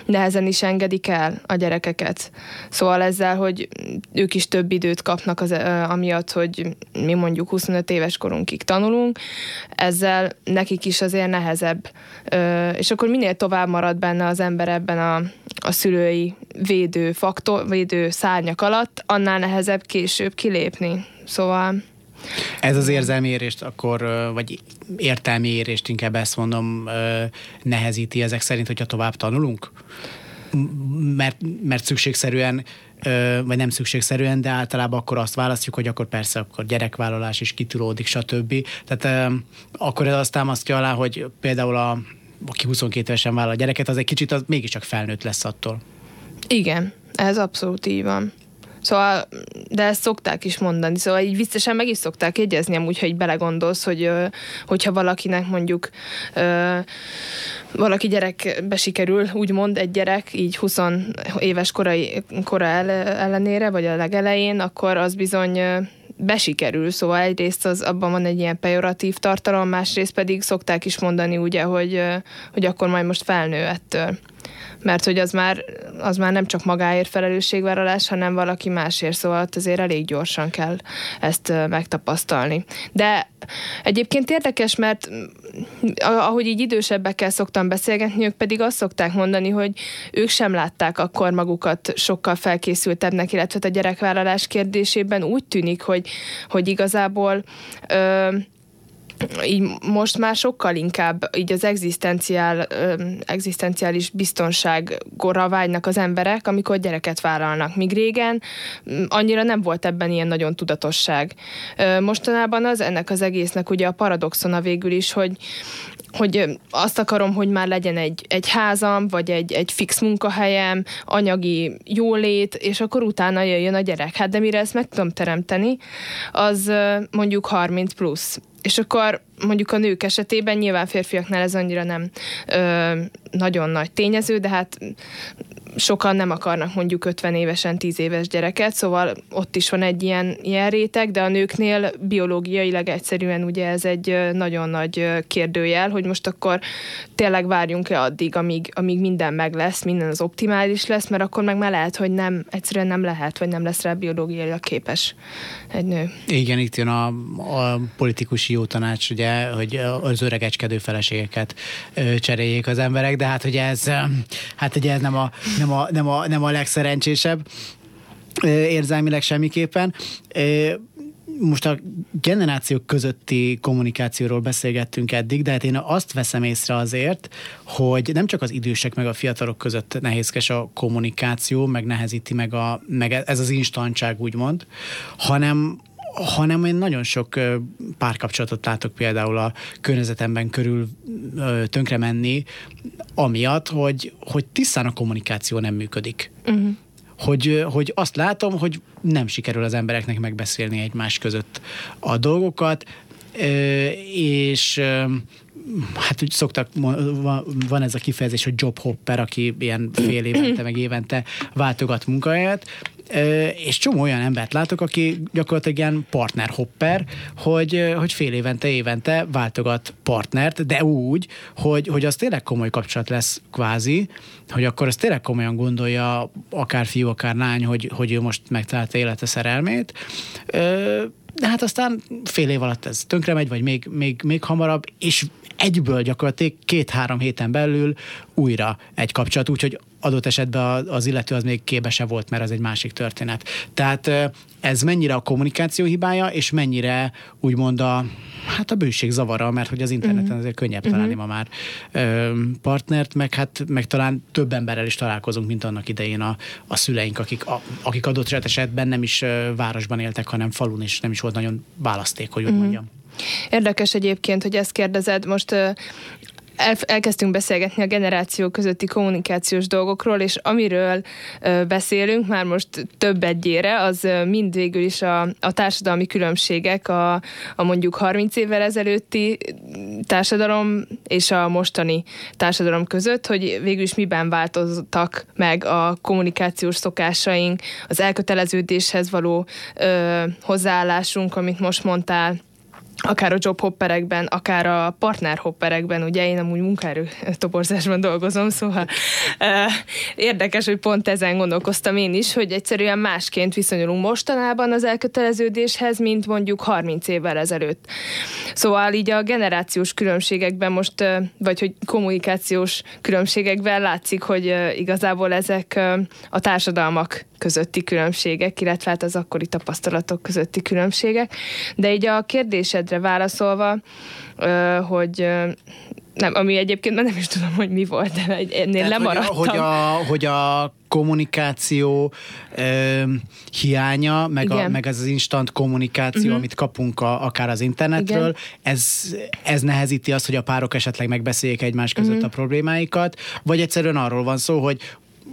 nehezen is engedik el a gyerekeket. Szóval ezzel, hogy ők is több időt kapnak az, amiatt, hogy mi mondjuk 25 éves korunkig tanulunk, ezzel nekik is azért nehezebb. És akkor minél tovább marad benne az ember ebben a, a szülői védő faktor, védő szárnyak alatt, annál nehezebb később kilépni. Szóval... Ez az érzelmi érést akkor, vagy értelmi érést inkább ezt mondom, nehezíti ezek szerint, hogyha tovább tanulunk? Mert, mert szükségszerűen vagy nem szükségszerűen, de általában akkor azt választjuk, hogy akkor persze akkor gyerekvállalás is kitulódik, stb. Tehát akkor ez azt támasztja alá, hogy például a, aki 22 évesen vállal a gyereket, az egy kicsit az mégiscsak felnőtt lesz attól. Igen, ez abszolút így van. Szóval, de ezt szokták is mondani, szóval így viccesen meg is szokták jegyezni amúgy, ha így belegondolsz, hogy hogyha valakinek mondjuk valaki gyerekbe sikerül, úgymond egy gyerek, így 20 éves korai, kora ellenére, vagy a legelején, akkor az bizony besikerül, szóval egyrészt az abban van egy ilyen pejoratív tartalom, másrészt pedig szokták is mondani ugye, hogy, hogy akkor majd most felnő ettől mert hogy az már, az már nem csak magáért felelősségvállalás, hanem valaki másért, szóval ott azért elég gyorsan kell ezt megtapasztalni. De egyébként érdekes, mert ahogy így idősebbekkel szoktam beszélgetni, ők pedig azt szokták mondani, hogy ők sem látták akkor magukat sokkal felkészültebbnek, illetve a gyerekvállalás kérdésében úgy tűnik, hogy, hogy igazából ö, így most már sokkal inkább így az egzisztenciál, egzisztenciális biztonságra vágynak az emberek, amikor gyereket vállalnak. Míg régen annyira nem volt ebben ilyen nagyon tudatosság. Mostanában az ennek az egésznek ugye a paradoxona végül is, hogy hogy azt akarom, hogy már legyen egy, egy házam, vagy egy, egy fix munkahelyem, anyagi jólét, és akkor utána jöjjön a gyerek. Hát de mire ezt meg tudom teremteni, az mondjuk 30 plusz. És akkor mondjuk a nők esetében nyilván férfiaknál ez annyira nem ö, nagyon nagy tényező, de hát sokan nem akarnak mondjuk 50 évesen 10 éves gyereket, szóval ott is van egy ilyen, ilyen réteg, de a nőknél biológiailag egyszerűen ugye ez egy nagyon nagy kérdőjel, hogy most akkor tényleg várjunk-e addig, amíg, amíg minden meg lesz, minden az optimális lesz, mert akkor meg már lehet, hogy nem, egyszerűen nem lehet, vagy nem lesz rá biológiailag képes egy nő. Igen, itt jön a, a politikusi jó tanács, ugye, hogy az öregecskedő feleségeket cseréljék az emberek, de hát hogy ez, hát ugye ez nem a, nem a, nem a, nem a legszerencsésebb érzelmileg semmiképpen most a generációk közötti kommunikációról beszélgettünk eddig, de hát én azt veszem észre azért, hogy nem csak az idősek meg a fiatalok között nehézkes a kommunikáció, meg nehezíti meg, a, meg ez az instantság úgymond, hanem hanem én nagyon sok párkapcsolatot látok például a környezetemben körül tönkre menni, amiatt, hogy, hogy tisztán a kommunikáció nem működik. Uh-huh. Hogy, hogy azt látom, hogy nem sikerül az embereknek megbeszélni egymás között a dolgokat, és hát úgy szoktak, van ez a kifejezés, hogy job hopper, aki ilyen fél évente, meg évente váltogat munkahelyet, és csomó olyan embert látok, aki gyakorlatilag ilyen partner hopper, hogy, hogy fél évente, évente váltogat partnert, de úgy, hogy, hogy az tényleg komoly kapcsolat lesz kvázi, hogy akkor az tényleg komolyan gondolja akár fiú, akár lány, hogy, hogy ő most megtalálta élete szerelmét, de hát aztán fél év alatt ez tönkre megy, vagy még, még, még hamarabb, és egyből gyakorlatilag két-három héten belül újra egy kapcsolat, úgyhogy adott esetben az illető az még kébe se volt, mert az egy másik történet. Tehát ez mennyire a kommunikáció hibája, és mennyire úgymond a, hát a bőség zavara, mert hogy az interneten uh-huh. azért könnyebb uh-huh. találni ma már ö, partnert, meg hát meg talán több emberrel is találkozunk, mint annak idején a, a szüleink, akik, a, akik adott esetben nem is városban éltek, hanem falun, és nem is volt nagyon választék, hogy úgy uh-huh. mondjam. Érdekes egyébként, hogy ezt kérdezed. Most el, elkezdtünk beszélgetni a generáció közötti kommunikációs dolgokról, és amiről beszélünk már most több egyére, az ö, mind végül is a, a társadalmi különbségek a, a mondjuk 30 évvel ezelőtti társadalom és a mostani társadalom között, hogy végül is miben változtak meg a kommunikációs szokásaink, az elköteleződéshez való ö, hozzáállásunk, amit most mondtál, akár a job hopperekben, akár a partner hopperekben, ugye én amúgy munkaerő toborzásban dolgozom, szóval uh, érdekes, hogy pont ezen gondolkoztam én is, hogy egyszerűen másként viszonyulunk mostanában az elköteleződéshez, mint mondjuk 30 évvel ezelőtt. Szóval így a generációs különbségekben most, vagy hogy kommunikációs különbségekben látszik, hogy igazából ezek a társadalmak közötti különbségek, illetve hát az akkori tapasztalatok közötti különbségek. De így a kérdésedre válaszolva, hogy nem, ami egyébként már nem is tudom, hogy mi volt, de ennél Tehát, lemaradtam. Hogy a, hogy a, hogy a kommunikáció ö, hiánya, meg, a, meg ez az instant kommunikáció, uh-huh. amit kapunk a, akár az internetről, ez, ez nehezíti azt, hogy a párok esetleg megbeszéljék egymás között uh-huh. a problémáikat, vagy egyszerűen arról van szó, hogy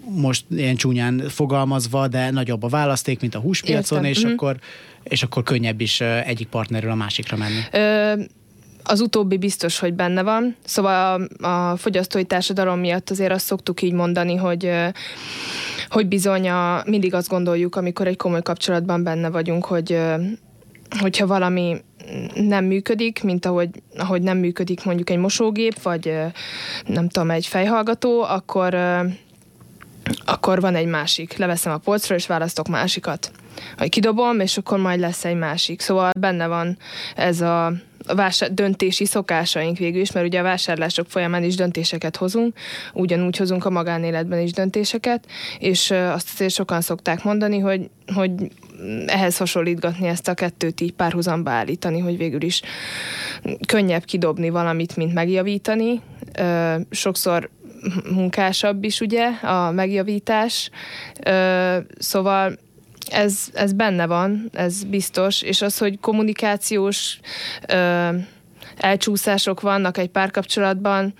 most ilyen csúnyán fogalmazva, de nagyobb a választék, mint a húspiacon, Értem. és, mm. akkor, és akkor könnyebb is egyik partnerről a másikra menni. Ö, az utóbbi biztos, hogy benne van. Szóval a, a fogyasztói társadalom miatt azért azt szoktuk így mondani, hogy hogy bizony a, mindig azt gondoljuk, amikor egy komoly kapcsolatban benne vagyunk, hogy hogyha valami nem működik, mint ahogy, ahogy nem működik mondjuk egy mosógép, vagy nem tudom, egy fejhallgató, akkor akkor van egy másik. Leveszem a polcról, és választok másikat. Vagy kidobom, és akkor majd lesz egy másik. Szóval benne van ez a vásár, döntési szokásaink végül is, mert ugye a vásárlások folyamán is döntéseket hozunk, ugyanúgy hozunk a magánéletben is döntéseket, és azt azért sokan szokták mondani, hogy, hogy ehhez hasonlítgatni ezt a kettőt így párhuzamba állítani, hogy végül is könnyebb kidobni valamit, mint megjavítani. Sokszor munkásabb is ugye a megjavítás, szóval ez, ez benne van, ez biztos, és az, hogy kommunikációs elcsúszások vannak egy párkapcsolatban,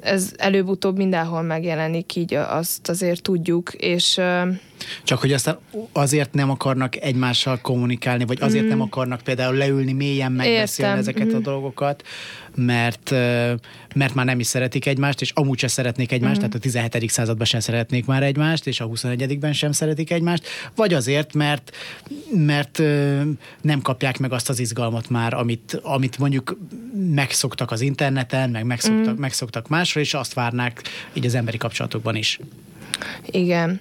ez előbb-utóbb mindenhol megjelenik, így azt azért tudjuk, és... Csak hogy aztán azért nem akarnak egymással kommunikálni, vagy azért mm. nem akarnak például leülni mélyen megbeszélni Értem. ezeket mm. a mhm. dolgokat, mert, mert már nem is szeretik egymást, és amúgy sem szeretnék egymást, mm. tehát a 17. században sem szeretnék már egymást, és a 21-ben sem szeretik egymást, vagy azért, mert, mert nem kapják meg azt az izgalmat már, amit, amit mondjuk megszoktak az interneten, meg megszoktak, mm. megszoktak másra, és azt várnák így az emberi kapcsolatokban is. Igen.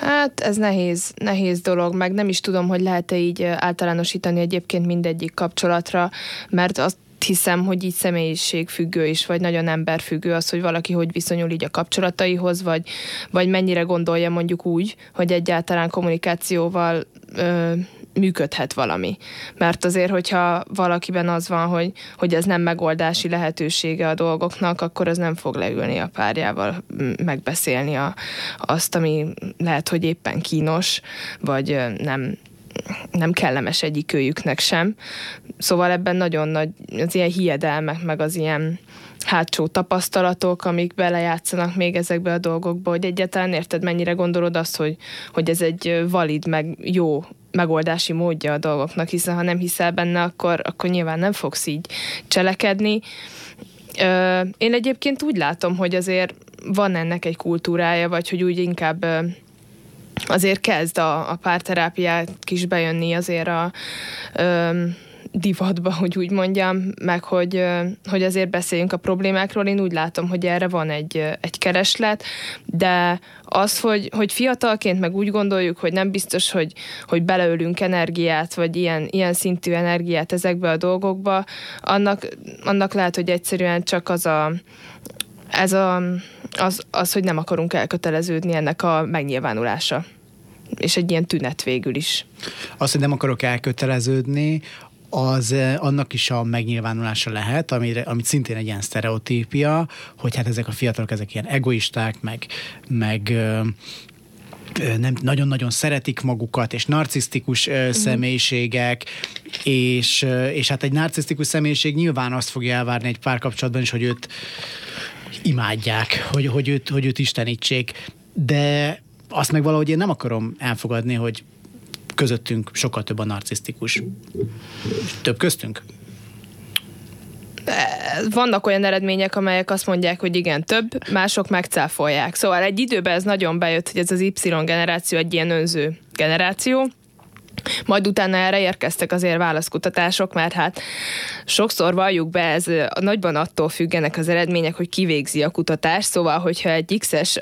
Hát ez nehéz, nehéz dolog, meg nem is tudom, hogy lehet-e így általánosítani egyébként mindegyik kapcsolatra, mert azt hiszem, hogy így személyiségfüggő is, vagy nagyon emberfüggő az, hogy valaki hogy viszonyul így a kapcsolataihoz, vagy, vagy mennyire gondolja mondjuk úgy, hogy egyáltalán kommunikációval ö, működhet valami. Mert azért, hogyha valakiben az van, hogy, hogy ez nem megoldási lehetősége a dolgoknak, akkor az nem fog leülni a párjával megbeszélni a, azt, ami lehet, hogy éppen kínos, vagy nem nem kellemes egyik őjüknek sem. Szóval ebben nagyon nagy az ilyen hiedelmek, meg az ilyen hátsó tapasztalatok, amik belejátszanak még ezekbe a dolgokba, hogy egyáltalán érted, mennyire gondolod azt, hogy, hogy ez egy valid, meg jó megoldási módja a dolgoknak, hiszen ha nem hiszel benne, akkor, akkor nyilván nem fogsz így cselekedni. Én egyébként úgy látom, hogy azért van ennek egy kultúrája, vagy hogy úgy inkább azért kezd a, a párterápiát kis bejönni azért a, divatba, [laughs] hogy úgy mondjam, meg hogy, hogy azért beszéljünk a problémákról. Én úgy látom, hogy erre van egy, egy kereslet, de az, hogy, hogy fiatalként meg úgy gondoljuk, hogy nem biztos, hogy, hogy beleölünk energiát, vagy ilyen, ilyen szintű energiát ezekbe a dolgokba, annak, annak lehet, hogy egyszerűen csak az a, ez a, az, az, hogy nem akarunk elköteleződni ennek a megnyilvánulása és egy ilyen tünet végül is. Az, hogy nem akarok elköteleződni, az eh, annak is a megnyilvánulása lehet, amire, amit szintén egy ilyen sztereotípia, hogy hát ezek a fiatalok, ezek ilyen egoisták, meg, meg nem nagyon-nagyon szeretik magukat, és narcisztikus uh, személyiségek, és, és hát egy narcisztikus személyiség nyilván azt fogja elvárni egy párkapcsolatban is, hogy őt imádják, hogy, hogy, őt, hogy őt istenítsék, de azt meg valahogy én nem akarom elfogadni, hogy közöttünk sokkal több a narcisztikus. Több köztünk? vannak olyan eredmények, amelyek azt mondják, hogy igen, több, mások megcáfolják. Szóval egy időben ez nagyon bejött, hogy ez az Y generáció egy ilyen önző generáció, majd utána erre érkeztek azért válaszkutatások, mert hát sokszor valljuk be, ez nagyban attól függenek az eredmények, hogy kivégzi a kutatást, szóval, hogyha egy X-es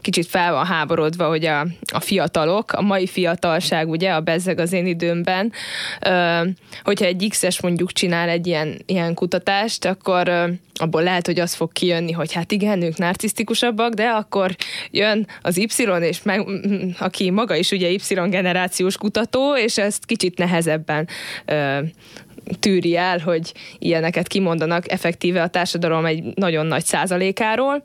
kicsit fel van háborodva, hogy a, a fiatalok, a mai fiatalság, ugye, a bezzeg az én időmben, hogyha egy X-es mondjuk csinál egy ilyen, ilyen kutatást, akkor abból lehet, hogy az fog kijönni, hogy hát igen, ők narcisztikusabbak, de akkor jön az Y, és meg, aki maga is ugye Y generációs kutató, és ezt kicsit nehezebben ö, tűri el, hogy ilyeneket kimondanak effektíve a társadalom egy nagyon nagy százalékáról,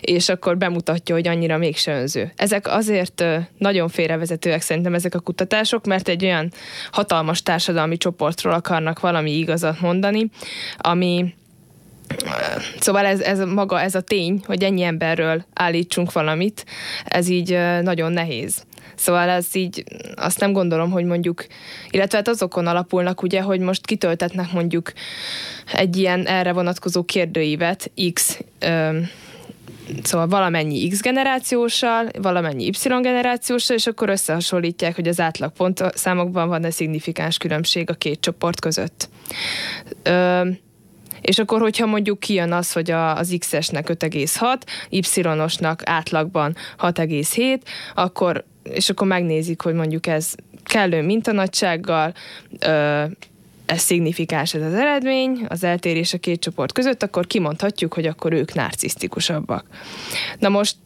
és akkor bemutatja, hogy annyira mégse önző. Ezek azért nagyon félrevezetőek szerintem ezek a kutatások, mert egy olyan hatalmas társadalmi csoportról akarnak valami igazat mondani, ami Szóval ez, ez maga, ez a tény, hogy ennyi emberről állítsunk valamit, ez így nagyon nehéz. Szóval ez így, azt nem gondolom, hogy mondjuk, illetve hát azokon alapulnak ugye, hogy most kitöltetnek mondjuk egy ilyen erre vonatkozó kérdőívet X ö, szóval valamennyi X generációssal, valamennyi Y generációssal, és akkor összehasonlítják, hogy az átlag pont számokban van-e szignifikáns különbség a két csoport között. Ö, és akkor, hogyha mondjuk kijön az, hogy a, az X-esnek 5,6, Y-osnak átlagban 6,7, akkor és akkor megnézik, hogy mondjuk ez kellő mintanagysággal, ö, ez szignifikáns ez az eredmény, az eltérés a két csoport között, akkor kimondhatjuk, hogy akkor ők narcisztikusabbak. Na most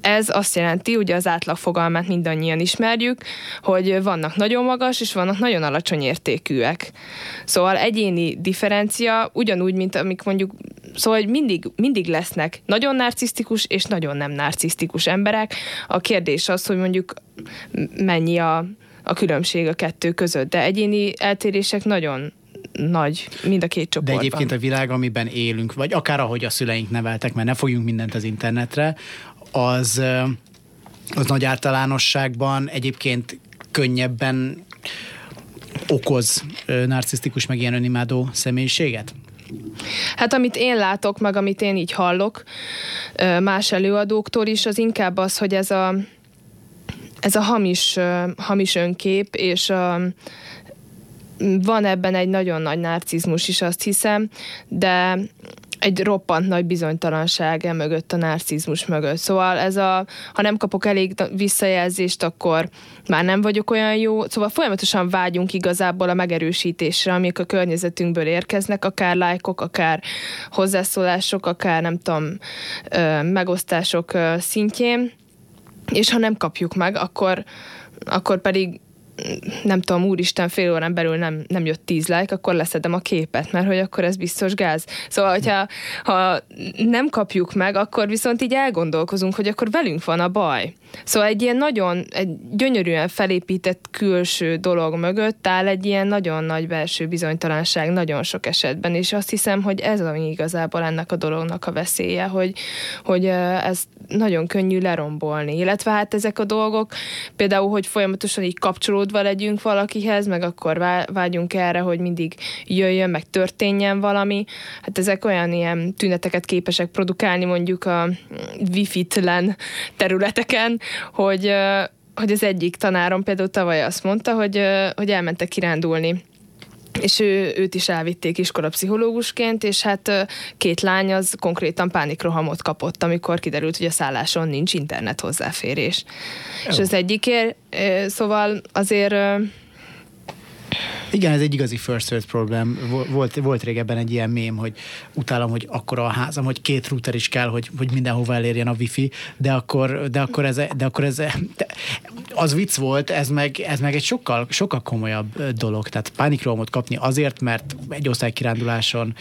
ez azt jelenti, ugye az átlag fogalmát mindannyian ismerjük, hogy vannak nagyon magas, és vannak nagyon alacsony értékűek. Szóval egyéni differencia ugyanúgy, mint amik mondjuk, szóval hogy mindig, mindig lesznek nagyon narcisztikus és nagyon nem narcisztikus emberek. A kérdés az, hogy mondjuk mennyi a, a különbség a kettő között, de egyéni eltérések nagyon nagy, mind a két csoportban. De egyébként a világ, amiben élünk, vagy akár ahogy a szüleink neveltek, mert ne fogjunk mindent az internetre, az, az nagy általánosságban egyébként könnyebben okoz narcisztikus, meg ilyen önimádó személyiséget? Hát amit én látok, meg amit én így hallok más előadóktól is, az inkább az, hogy ez a, ez a hamis, hamis önkép, és a, van ebben egy nagyon nagy narcizmus is, azt hiszem, de egy roppant nagy bizonytalanság e mögött, a narcizmus mögött. Szóval ez a, ha nem kapok elég visszajelzést, akkor már nem vagyok olyan jó. Szóval folyamatosan vágyunk igazából a megerősítésre, amik a környezetünkből érkeznek, akár lájkok, akár hozzászólások, akár nem tudom, megosztások szintjén. És ha nem kapjuk meg, akkor, akkor pedig nem tudom, úristen, fél órán belül nem, nem jött tíz like, akkor leszedem a képet, mert hogy akkor ez biztos gáz. Szóval, hogyha ha nem kapjuk meg, akkor viszont így elgondolkozunk, hogy akkor velünk van a baj. Szóval egy ilyen nagyon, egy gyönyörűen felépített külső dolog mögött áll egy ilyen nagyon nagy belső bizonytalanság nagyon sok esetben, és azt hiszem, hogy ez ami igazából ennek a dolognak a veszélye, hogy, hogy ez nagyon könnyű lerombolni. Illetve hát ezek a dolgok, például, hogy folyamatosan így kapcsolódva legyünk valakihez, meg akkor vágyunk erre, hogy mindig jöjjön, meg történjen valami. Hát ezek olyan ilyen tüneteket képesek produkálni mondjuk a wifi-tlen területeken, hogy, hogy az egyik tanárom például tavaly azt mondta, hogy, hogy elmentek kirándulni és ő, őt is elvitték iskolapszichológusként, és hát két lány az konkrétan pánikrohamot kapott, amikor kiderült, hogy a szálláson nincs internet hozzáférés. Jó. És az egyikért, szóval azért igen, ez egy igazi first world problem. Volt, volt régebben egy ilyen mém, hogy utálom, hogy akkora a házam, hogy két router is kell, hogy, hogy mindenhova elérjen a wifi, de akkor, de akkor ez, de akkor ez de az vicc volt, ez meg, ez meg egy sokkal, sokkal komolyabb dolog. Tehát pánikrohamot kapni azért, mert egy osztálykiránduláson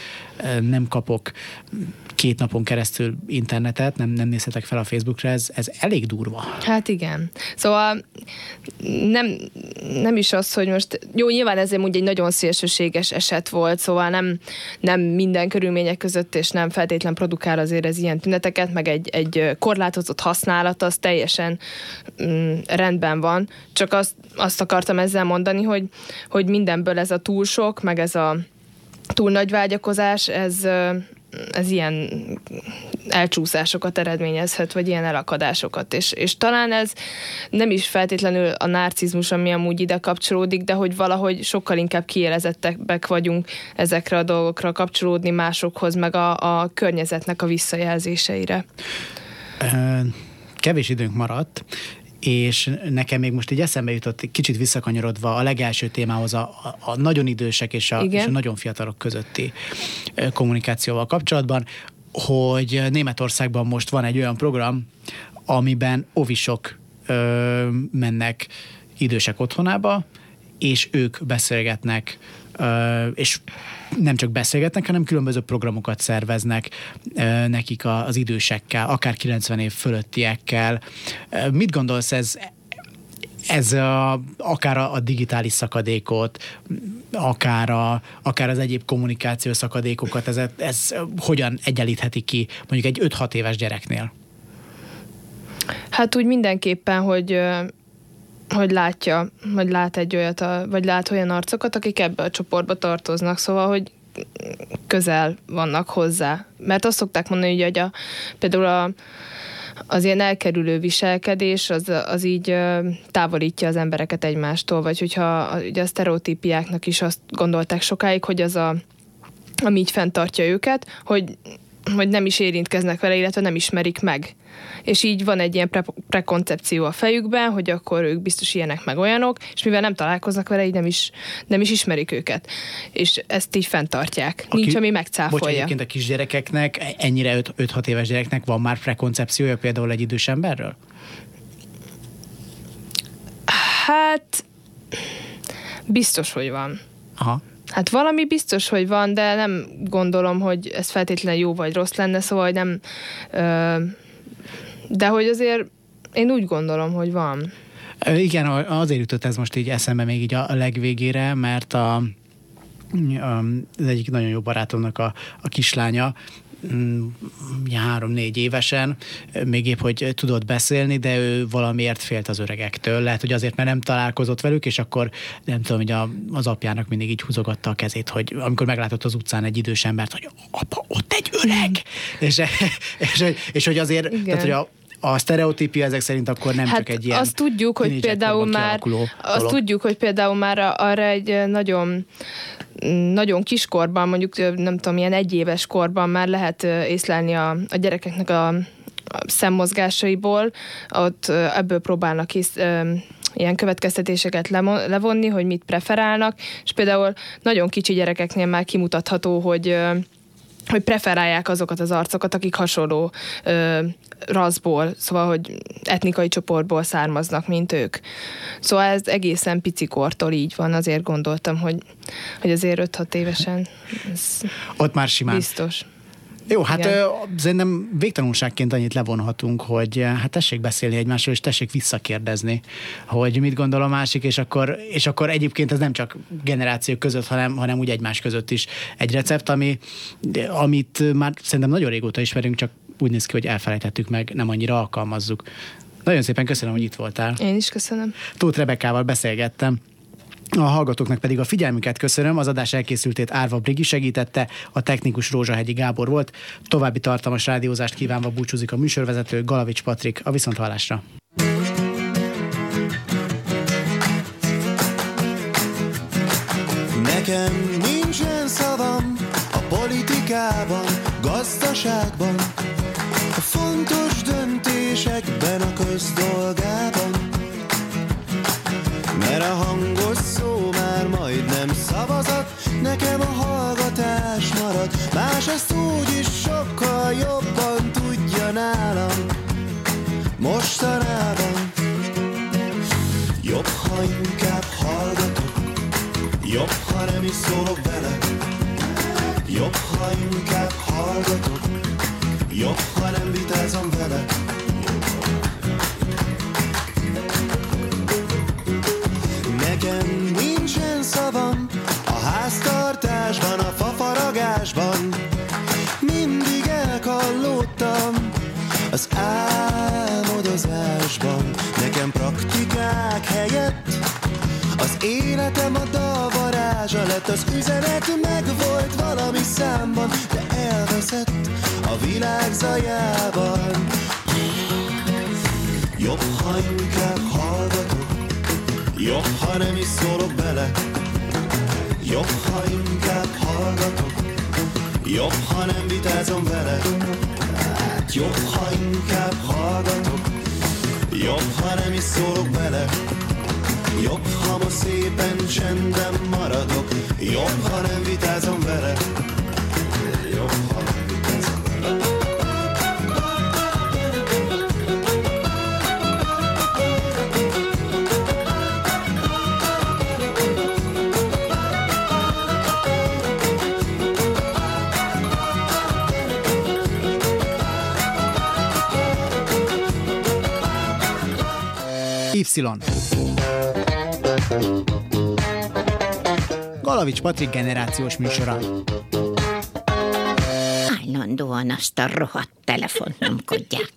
nem kapok két napon keresztül internetet, nem, nem nézhetek fel a Facebookra, ez, ez elég durva. Hát igen. Szóval nem, nem is az, hogy most, jó, nyilván ez egy nagyon szélsőséges eset volt, szóval nem, nem minden körülmények között, és nem feltétlen produkál azért ez ilyen tüneteket, meg egy, egy korlátozott használat, az teljesen mm, rendben van. Csak azt, azt akartam ezzel mondani, hogy, hogy mindenből ez a túl sok, meg ez a túl nagy vágyakozás, ez, ez ilyen elcsúszásokat eredményezhet, vagy ilyen elakadásokat. És, és talán ez nem is feltétlenül a narcizmus, ami amúgy ide kapcsolódik, de hogy valahogy sokkal inkább kiélezettek vagyunk ezekre a dolgokra kapcsolódni másokhoz, meg a, a környezetnek a visszajelzéseire. Kevés időnk maradt, és nekem még most így eszembe jutott, kicsit visszakanyarodva a legelső témához, a, a nagyon idősek és a, és a nagyon fiatalok közötti kommunikációval kapcsolatban, hogy Németországban most van egy olyan program, amiben ovisok ö, mennek idősek otthonába, és ők beszélgetnek és nem csak beszélgetnek, hanem különböző programokat szerveznek nekik az idősekkel, akár 90 év fölöttiekkel. Mit gondolsz, ez, ez a, akár a, a digitális szakadékot, akár, a, akár az egyéb kommunikáció szakadékokat, ez, ez hogyan egyenlítheti ki mondjuk egy 5-6 éves gyereknél? Hát úgy mindenképpen, hogy hogy látja, hogy lát egy olyat, vagy lát olyan arcokat, akik ebbe a csoportba tartoznak, szóval, hogy közel vannak hozzá. Mert azt szokták mondani, hogy a, például a, az ilyen elkerülő viselkedés az, az így távolítja az embereket egymástól, vagy hogyha ugye a sztereotípiáknak is azt gondolták sokáig, hogy az a ami így fenntartja őket, hogy hogy nem is érintkeznek vele, illetve nem ismerik meg. És így van egy ilyen pre- prekoncepció a fejükben, hogy akkor ők biztos ilyenek meg olyanok, és mivel nem találkoznak vele, így nem is, nem is ismerik őket. És ezt így fenntartják. A Nincs, ami megcáfolja. Bocs, egyébként a kisgyerekeknek, ennyire 5-6 éves gyereknek van már prekoncepciója például egy idős emberről? Hát biztos, hogy van. Aha. Hát valami biztos, hogy van, de nem gondolom, hogy ez feltétlenül jó vagy rossz lenne, szóval nem... Ö, de hogy azért én úgy gondolom, hogy van. Igen, azért jutott ez most így eszembe még így a legvégére, mert a, az egyik nagyon jó barátomnak a, a kislánya három-négy évesen, még épp, hogy tudott beszélni, de ő valamiért félt az öregektől. Lehet, hogy azért, mert nem találkozott velük, és akkor nem tudom, hogy a, az apjának mindig így húzogatta a kezét, hogy amikor meglátott az utcán egy idős embert, hogy apa, ott egy öreg! és, és, és, és, hogy azért, Igen. tehát, hogy a, a sztereotípia ezek szerint akkor nem hát csak egy ilyen azt tudjuk, hogy például már azt dolog. tudjuk, hogy például már arra egy nagyon nagyon kiskorban, mondjuk nem tudom, ilyen egyéves korban már lehet észlelni a, a gyerekeknek a, a szemmozgásaiból, ott ebből próbálnak is ilyen következtetéseket levonni, hogy mit preferálnak, és például nagyon kicsi gyerekeknél már kimutatható, hogy hogy preferálják azokat az arcokat, akik hasonló ö, raszból, szóval, hogy etnikai csoportból származnak, mint ők. Szóval ez egészen picikortól így van, azért gondoltam, hogy, hogy azért 5-6 évesen ez Ott már simán. biztos. Jó, hát Igen. ö, szerintem végtanulságként annyit levonhatunk, hogy hát tessék beszélni egymásról, és tessék visszakérdezni, hogy mit gondol a másik, és akkor, és akkor egyébként ez nem csak generációk között, hanem, hanem úgy egymás között is egy recept, ami, amit már szerintem nagyon régóta ismerünk, csak úgy néz ki, hogy elfelejtettük meg, nem annyira alkalmazzuk. Nagyon szépen köszönöm, hogy itt voltál. Én is köszönöm. Tóth Rebekával beszélgettem. A hallgatóknak pedig a figyelmüket köszönöm. Az adás elkészültét Árva Brigi segítette, a technikus Rózsahegyi Gábor volt. További tartalmas rádiózást kívánva búcsúzik a műsorvezető Galavics Patrik. A viszonthallásra. Nekem nincsen szavam a politikában, gazdaságban, a fontos döntésekben, a közdolgában. Mert a hangos már majdnem szavazat, nekem a hallgatás marad, más ezt úgy is sokkal jobban tudja nálam. Mostanában jobb, ha inkább hallgatok, Jobb, ha nem is szólok bele. Jobb, ha inkább hallgatok. Jobb, ha nem vitázom vele. Nekem zajában. Jobb, ha inkább hallgatok, jobb, ha nem is szólok bele. Jobb, ha inkább hallgatok, jobb, ha nem vitázom vele. Hát jobb, ha inkább hallgatok, jobb, ha nem is szólok bele. Jobb, ha ma szépen csendben maradok Jobb, ha nem vitázom vele Galavics Patrik generációs műsora. Állandóan azt a rohadt telefont nyomkodják.